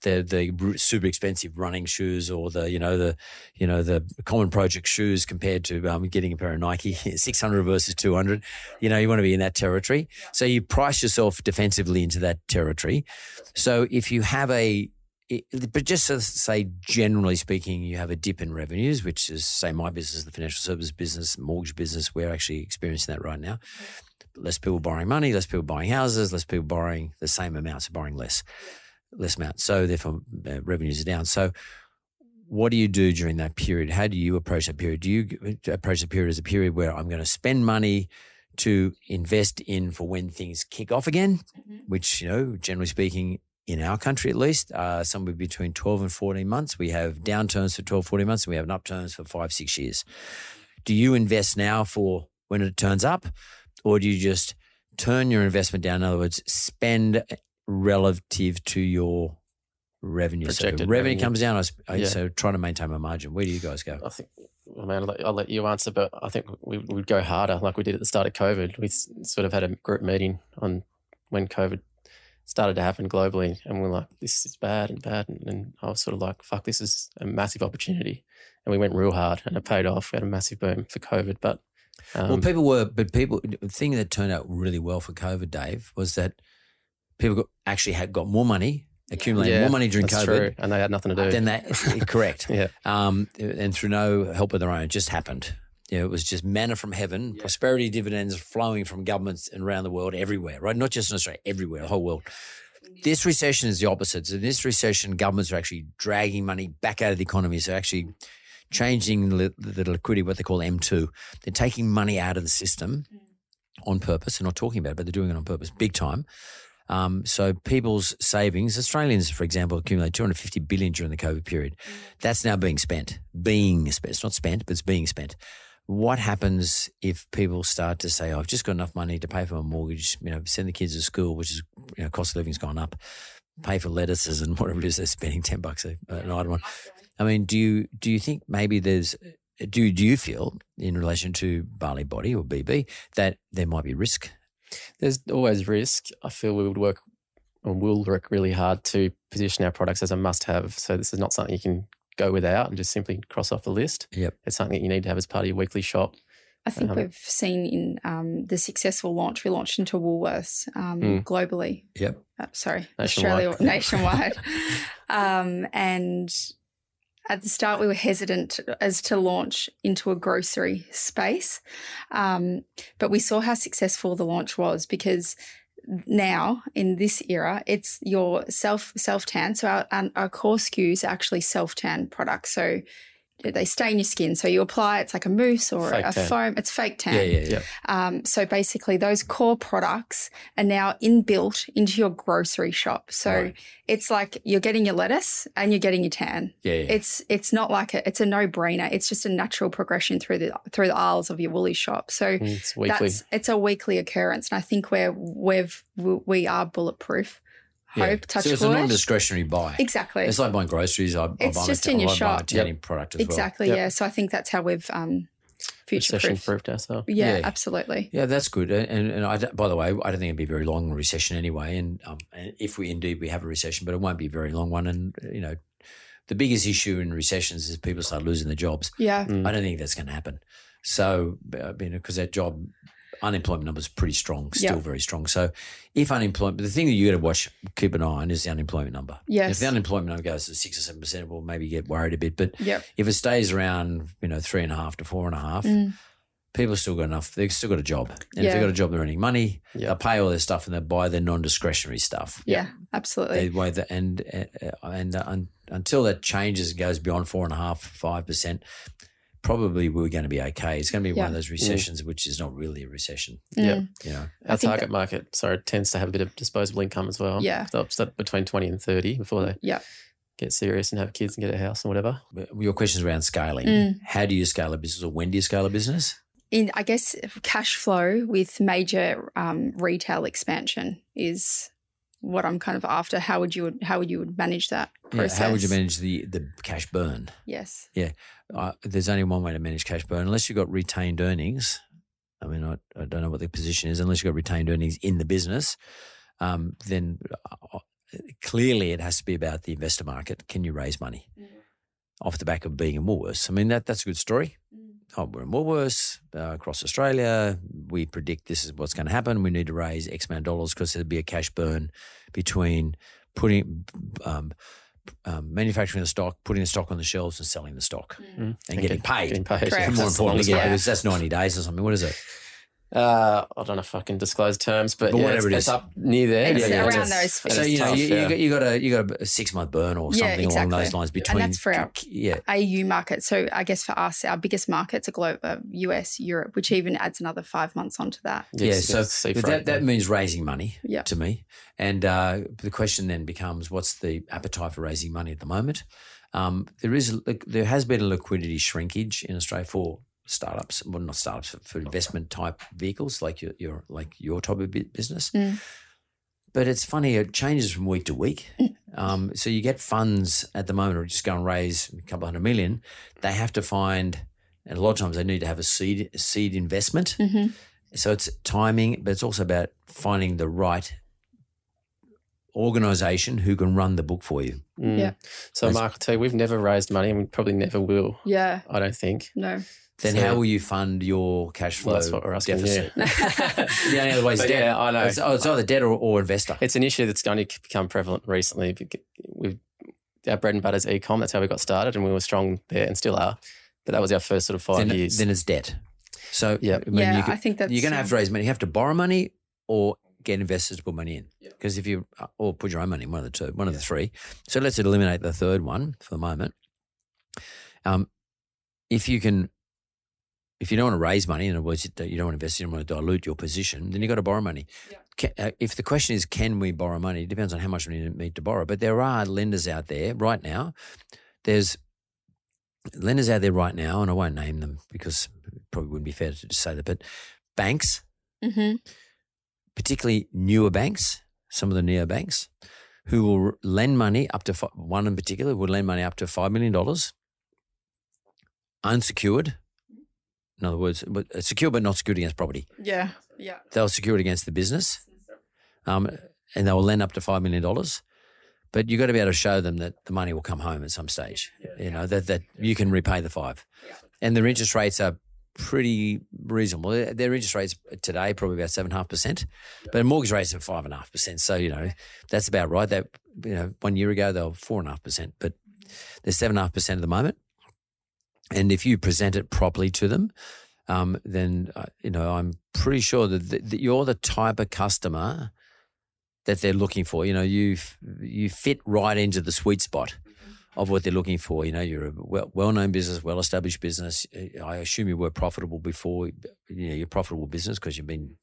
the the super expensive running shoes or the you know the you know the common project shoes compared to um, getting a pair of Nike six hundred versus two hundred. You know, you want to be in that territory. So you price yourself defensively into that territory. So if you have a it- but just to say, generally speaking, you have a dip in revenues, which is, say, my business, the financial service business, mortgage business. We're actually experiencing that right now. Less people borrowing money, less people buying houses, less people borrowing the same amounts, borrowing less, less amount. So therefore, uh, revenues are down. So what do you do during that period? How do you approach that period? Do you approach the period as a period where I'm going to spend money to invest in for when things kick off again, which, you know, generally speaking, in our country at least, uh, somewhere between 12 and 14 months. We have downturns for 12, 14 months, and we have an upturns for five, six years. Do you invest now for when it turns up, or do you just turn your investment down? In other words, spend relative to your revenue. so revenue, revenue. comes down, I- Yeah. so trying to maintain my margin. Where do you guys go? I think, I mean, I'll let, I'll let you answer, but I think we would go harder like we did at the start of COVID. We sort of had a group meeting on when COVID started to happen globally, and we are like, this is bad and bad. And, and I was sort of like, fuck, this is a massive opportunity. And we went real hard, and it paid off. We had a massive boom for COVID, but um, well, people were, but people, the thing that turned out really well for COVID, Dave, was that people got, actually had got more money, accumulated yeah, more money during that's COVID. true, and they had nothing to do. Then that correct. yeah, um, and through no help of their own, it just happened. You know, it was just manna from heaven, prosperity dividends flowing from governments and around the world, everywhere, right? Not just in Australia, everywhere, the whole world. This recession is the opposite. So, in this recession, governments are actually dragging money back out of the economy. So, they're actually mm. changing the, the liquidity, what they call M2. They're taking money out of the system mm. on purpose. They're not talking about it, but they're doing it on purpose, big time. Um, so people's savings, Australians, for example, accumulated 250 billion during the COVID period. Mm. That's now being spent, being spent. It's not spent, but it's being spent. What happens if people start to say, oh, I've just got enough money to pay for my mortgage, you know, send the kids to school, which is, you know, cost of living's gone up, pay for lettuces and whatever it is they're spending 10 bucks a, an item on. I mean, do you, do you think maybe there's, do, do you feel in relation to Bali Body or BB that there might be risk There's always risk. I feel we would work and will work really hard to position our products as a must have. So this is not something you can go without and just simply cross off the list. Yep. It's something that you need to have as part of your weekly shop. I think Um, we've seen in um, the successful launch, we launched into Woolworths um, Mm. globally. Yep. Uh, sorry, Nationwide. Australia nationwide. um, and at the start, we were hesitant as to launch into a grocery space, um, but we saw how successful the launch was because now in this era, it's your self self tan. So our our core SKUs are actually self tan products. So they stain your skin. So you apply, it's like a mousse or Fake a tan. foam. It's fake tan. Yeah, yeah, yeah. Um, so basically, those core products are now inbuilt into your grocery shop. So Right. it's like you're getting your lettuce and you're getting your tan. Yeah, yeah. It's it's not like a it's a no brainer. It's just a natural progression through the through the aisles of your woolly shop. So Mm, It's weekly. that's it's a weekly occurrence, and I think we're we've we are bulletproof. Yeah. Touch so it's a non-discretionary buy. Exactly. It's like buying groceries. I, It's I buy just my, in your I buy my shop. product as exactly. Yep. Yeah. So I think that's how we've um, future recession-proofed ourselves. Yeah, Yeah. absolutely. Yeah, that's good. And, and, I, by the way, I don't think it'd be a very long recession anyway. And, um, and if we indeed we have a recession, but it won't be a very long one. And you know, the biggest issue in recessions is people start losing their jobs. Yeah. Mm. I don't think that's going to happen. So, I mean, because that job unemployment numbers pretty strong, still Yeah. very strong. So, if unemployment, the thing that you got to watch, keep an eye on is the unemployment number. Yes. If the unemployment number goes to six or seven percent, we'll maybe get worried a bit. But Yep. if it stays around, you know, three and a half to four and a half, Mm. people still got enough. They've still got a job, and if they've got a job, they're earning money. Yeah. They'll pay all their stuff, and they buy their non-discretionary stuff. Yeah. Absolutely. They way that, and uh, and uh, un, until that changes and goes beyond four and a half, five percent, probably we're going to be okay. It's going to be one of those recessions, which is not really a recession. Yeah. Mm. You know, Our think target market, sorry, tends to have a bit of disposable income as well. Yeah. So it's that between 20 and 30 before they Yeah. get serious and have kids and get a house and whatever. But your questions around scaling. Mm. How do you scale a business, or when do you scale a business? in I guess cash flow with major um, retail expansion is what I'm kind of after. How would you how would you would manage that Yeah, process? how would you manage the the cash burn? Yes. uh, there's only one way to manage cash burn unless you've got retained earnings. I mean, I, I don't know what the position is. Unless you've got retained earnings in the business, um, then uh, clearly it has to be about the investor market. Can you raise money off the back of being in Woolworths? I mean, that that's a good story. Oh, we're in Woolworths uh, across Australia. We predict this is what's going to happen. We need to raise X amount of dollars because there'd be a cash burn between putting um, um, manufacturing the stock, putting the stock on the shelves, and selling the stock and, getting paid. Getting paid. Correct. More importantly, getting, way. Yeah. because that's 90 days or something. What is it? Uh, I don't know if I can disclose terms, but, But yeah, whatever it's, it it's up near there. It's yeah, around it's- those it's So, you know, tough, you, yeah. you, got, a, you got a six month burn or Yeah, something along those lines between. And that's for our- Yeah. AU market. So I guess for us, our biggest markets are global, uh, US, Europe, which even adds another five months onto that. Yeah, so yes, sea that, that means raising money Yeah. to me. And uh, the question then becomes what's the appetite for raising money at the moment? Um, there is there has been a liquidity shrinkage in Australia for startups, well, not startups, for, for investment type vehicles like your, your like your type of business. Mm. But it's funny, it changes from week to week. Um, so you get funds at the moment, or just go and raise a couple hundred million. They have to find, and a lot of times they need to have a seed seed investment. hmm So it's timing, but it's also about finding the right organization who can run the book for you. Mm. Yeah. So, That's- Mark, I'll tell you, we've never raised money and we probably never will. Yeah. I don't think. No. Then So- how will you fund your cash flow Well, that's what we're asking deficit? you. the only other way is But debt. yeah, I know. It's, oh, it's either debt or, or investor. It's an issue that's going to become prevalent recently. We've, our bread and butter is e-com. That's how we got started, and we were strong there and still are. But that was our first sort of five then, years. then it's debt. So Yep. I mean, yeah, you can, I think that's you're going to have to raise money. You have to borrow money or get investors to put money in. Because if you uh, or put your own money in, one of the two, one of the three. So let's eliminate the third one for the moment. Um, if you can, if you don't want to raise money, in other words, you don't you don't want to invest, you don't want to dilute your position, then you've got to borrow money. ca- uh, if the question is, can we borrow money? It depends on how much money we need to borrow. But there are lenders out there right now. There's lenders out there right now, and I won't name them because it probably wouldn't be fair to say that, but banks, hmm particularly newer banks, some of the neo banks, who will lend money up to one in particular would lend money up to five million dollars, unsecured. In other words, but uh, secure but not secured against property. Yeah. Yeah. They'll secure it against the business, um, and they will lend up to five million dollars. But you've got to be able to show them that the money will come home at some stage. You know that that you can repay the five, and their interest rates are pretty reasonable. Their their interest rates today probably about seven and a half percent, but mortgage rates are five and a half percent. So you know that's about right. That you know one year ago they were four and a half percent, but they're seven and a half percent at the moment. And if you present it properly to them, um, then uh, you know I'm pretty sure that, that, that you're the type of customer that they're looking for. You know, you f- you fit right into the sweet spot of what they're looking for. You know, you're a well, well-known business, well-established business. Uh, I assume you were profitable before. You know, you're a profitable business because you've been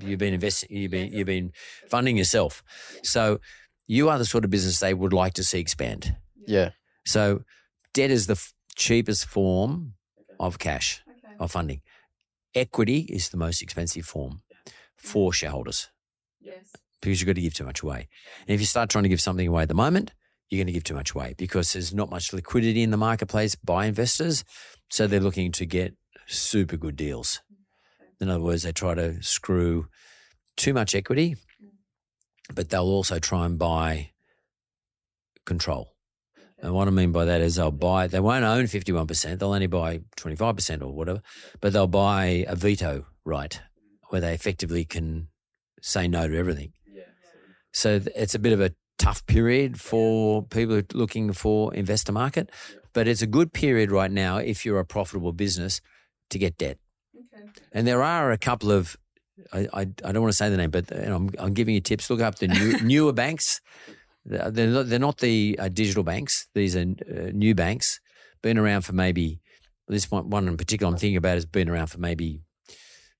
you've been investing, you've been you've been funding yourself. So you are the sort of business they would like to see expand. Yeah. So debt is the f- cheapest form of cash of funding. Equity is the most expensive form for shareholders Yes. because you've got to give too much away. And if you start trying to give something away at the moment, you're going to give too much away because there's not much liquidity in the marketplace by investors. So they're looking to get super good deals. Mm, in other words, they try to screw too much equity, mm. but they'll also try and buy control. And what I mean by that is they'll buy, they won't own 51%, they'll only buy 25% or whatever, but they'll buy a veto right where they effectively can say no to everything. So it's a bit of a tough period for people looking for investor market, but it's a good period right now if you're a profitable business to get debt. And there are a couple of, I, I, I don't want to say the name, but you know, I'm, I'm giving you tips. Look up the new, newer banks. They're not, they're not the uh, digital banks. These are uh, new banks, been around for maybe, this one, one in particular I'm thinking about has been around for maybe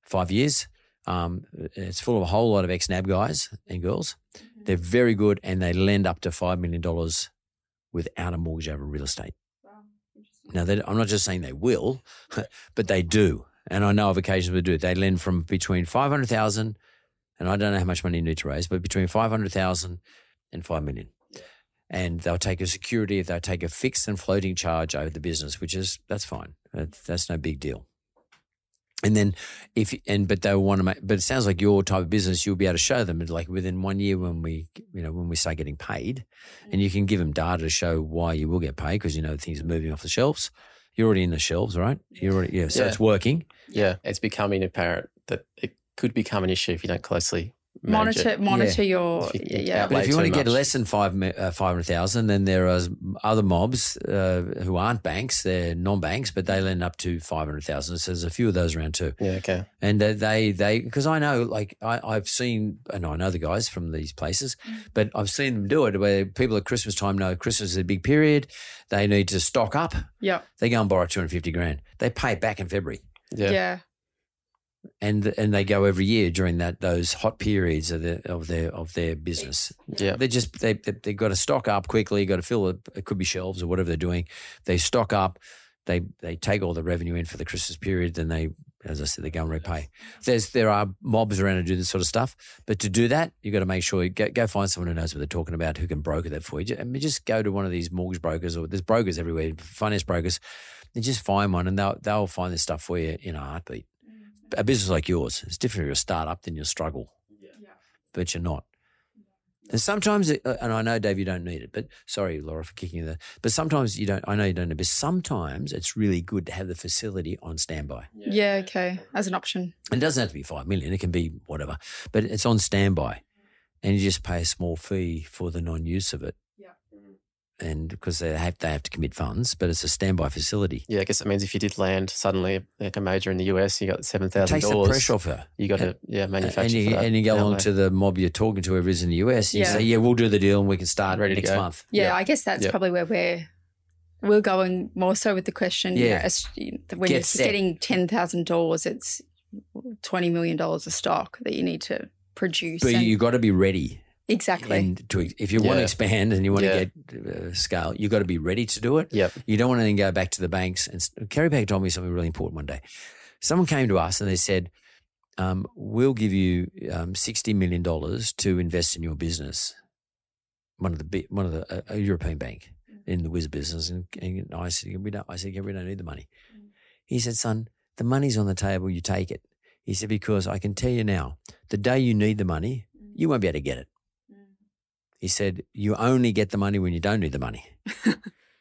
five years. Um, it's full of a whole lot of ex NAB guys and girls. They're very good and they lend up to $5 million without a mortgage over real estate. Now, I'm not just saying they will, but they do. And I know of occasions they do. They lend from between 500,000 and I don't know how much money you need to raise, but between 500,000 and 5 million. And they'll take a security, they'll take a fixed and floating charge over the business, which is, that's fine. That's, that's no big deal. And then if and but they want to make but it sounds like your type of business you'll be able to show them like within one year when we you know when we start getting paid and you can give them data to show why you will get paid because you know things are moving off the shelves you're already in the shelves right you're already yeah so Yeah. it's working Yeah. It's becoming apparent that it could become an issue if you don't closely manage Monitor it. monitor your If you yeah. can yeah. but if you want to get less than five uh, five hundred thousand then there are other mobs uh, who aren't banks they're non-banks but they lend up to five hundred thousand so there's a few of those around too Yeah. Okay. And uh, they, they, because I know, like, I, I've seen, and I know the guys from these places, but I've seen them do it where people at Christmas time know Christmas is a big period. They need to stock up. Yeah. They go and borrow 250 grand. They pay it back in February. Yeah. Yeah. And, and they go every year during that, those hot periods of their, of their, of their business. Yeah. They just, they, they, they've got to stock up quickly, got to fill it. It could be shelves or whatever they're doing. They stock up. They, they take all the revenue in for the Christmas period. Then they, as I said, they go and repay. There's there are mobs around to do this sort of stuff, but to do that, you got to make sure you go, go find someone who knows what they're talking about, who can broker that for you. I mean, just go to one of these mortgage brokers or there's brokers everywhere, finance brokers. And just find one, and they'll they'll find this stuff for you in a heartbeat. A business like yours, it's different if you're a startup, then you'll struggle, but you're not. And sometimes, it, uh, and I know Dave, you don't need it, but sorry, Laura, for kicking you there. But sometimes you don't. I know you don't know, but sometimes it's really good to have the facility on standby. Yeah. Okay. As an option. And it doesn't have to be five million; it can be whatever, but it's on standby, and you just pay a small fee for the non-use of it. Yeah. And because they have they have to commit funds, but it's a standby facility. Yeah. I guess it means if you did land suddenly like a major in the US, you got seven It thousand takes the dollars. pressure off her. You got to yeah manufacture and you, for that and you go along to the mob you're talking to, whoever is in the US, and you Yeah. say, "Yeah, we'll do the deal, and we can start Ready next month." Yeah, Yeah. I guess that's Yeah. probably where we're we're going more so with the question. Yeah. Yeah, as, when Get you're set. getting ten thousand dollars, it's twenty million dollars of stock that you need to produce. But and- you got to be ready. Exactly. And to if you want to expand and you want Yeah. to get uh, scale, you've got to be ready to do it. Yep. You don't want to then go back to the banks. And Kerry Packer told me something really important one day. Someone came to us and they said, um, "We'll give you um, sixty million dollars to invest in your business." One of the one of the a, a European bank in the whiz business, and, and I said, "We don't." I said, "We don't need the money." He said, "Son, the money's on the table. You take it." He said, "Because I can tell you now, the day you need the money, you won't be able to get it." He said, You only get the money when you don't need the money. he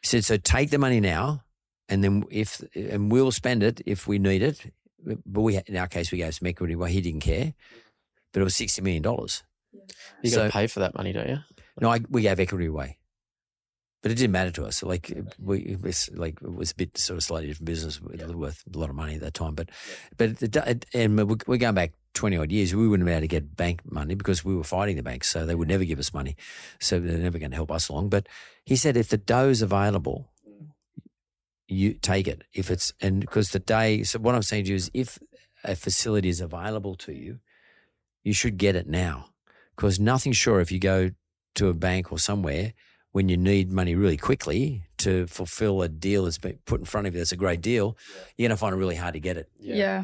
said, So take the money now, and then if, and we'll spend it if we need it. But we, in our case, we gave some equity away. He didn't care, but it was $60 million. You got to pay for that money, don't you? No, I, we gave equity away. But it didn't matter to us. Like we, it was like it was a bit sort of slightly different business, was worth a lot of money at that time. But, but it, it, and we're going back twenty odd years. We wouldn't be able to get bank money because we were fighting the banks, so they would never give us money. So they're never going to help us along. But he said, if the dough's available, you take it. If it's and because the day. So what I'm saying to you is, if a facility is available to you, you should get it now because nothing's sure if you go to a bank or somewhere when you need money really quickly to fulfill a deal that's been put in front of you that's a great deal, you're going to find it really hard to get it. yeah. Yeah,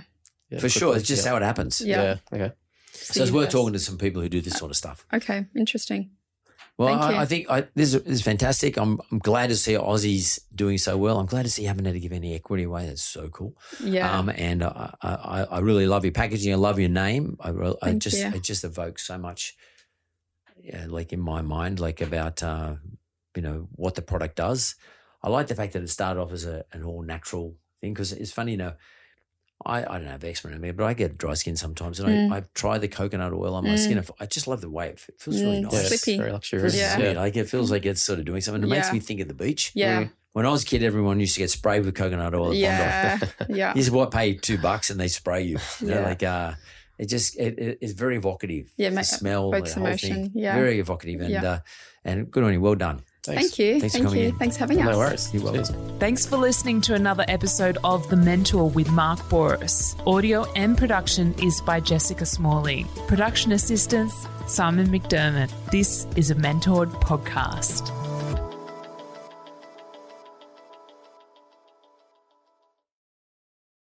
For sure. It's just yeah. how it happens. Yeah. Yeah. Okay. So it's worth talking to some people who do this sort of stuff. Okay, interesting. Well, Thank you. I, I think I, this, is, this is fantastic. I'm, I'm glad to see Aussies doing so well. I'm glad to see you haven't had to give any equity away. That's so cool. Yeah. Um, and I, I, I really love your packaging. I love your name. I, re- I just you. it just evokes so much, yeah, like in my mind, like about uh, you know what the product does. I like the fact that it started off as a, an all natural thing because it's funny, you know. I, I don't have eczema in me, but I get dry skin sometimes, and Mm. I, I try the coconut oil on my skin. I just love the way it f- feels really Mm, nice. Yeah, it's very luxurious. Yeah. sweet. Like it feels like it's sort of doing something. It makes me think of the beach. yeah. When I was a kid, everyone used to get sprayed with coconut oil. At Yeah. yeah. You just what pay two bucks and they spray you. you know, Yeah. like uh, it just it, it- it's very evocative. Yeah, the ma- smell, the evokes whole emotion. thing, Yeah. very evocative, and Yeah. uh, and good on you. Well done. Thank you. Thanks for Thank coming you. in. Thanks for having us. No worries. You're welcome. Cheers. Thanks for listening to another episode of The Mentor with Mark Bouris. Audio and production is by Jessica Smalley. Production assistance, Simon McDermott. This is a mentored podcast.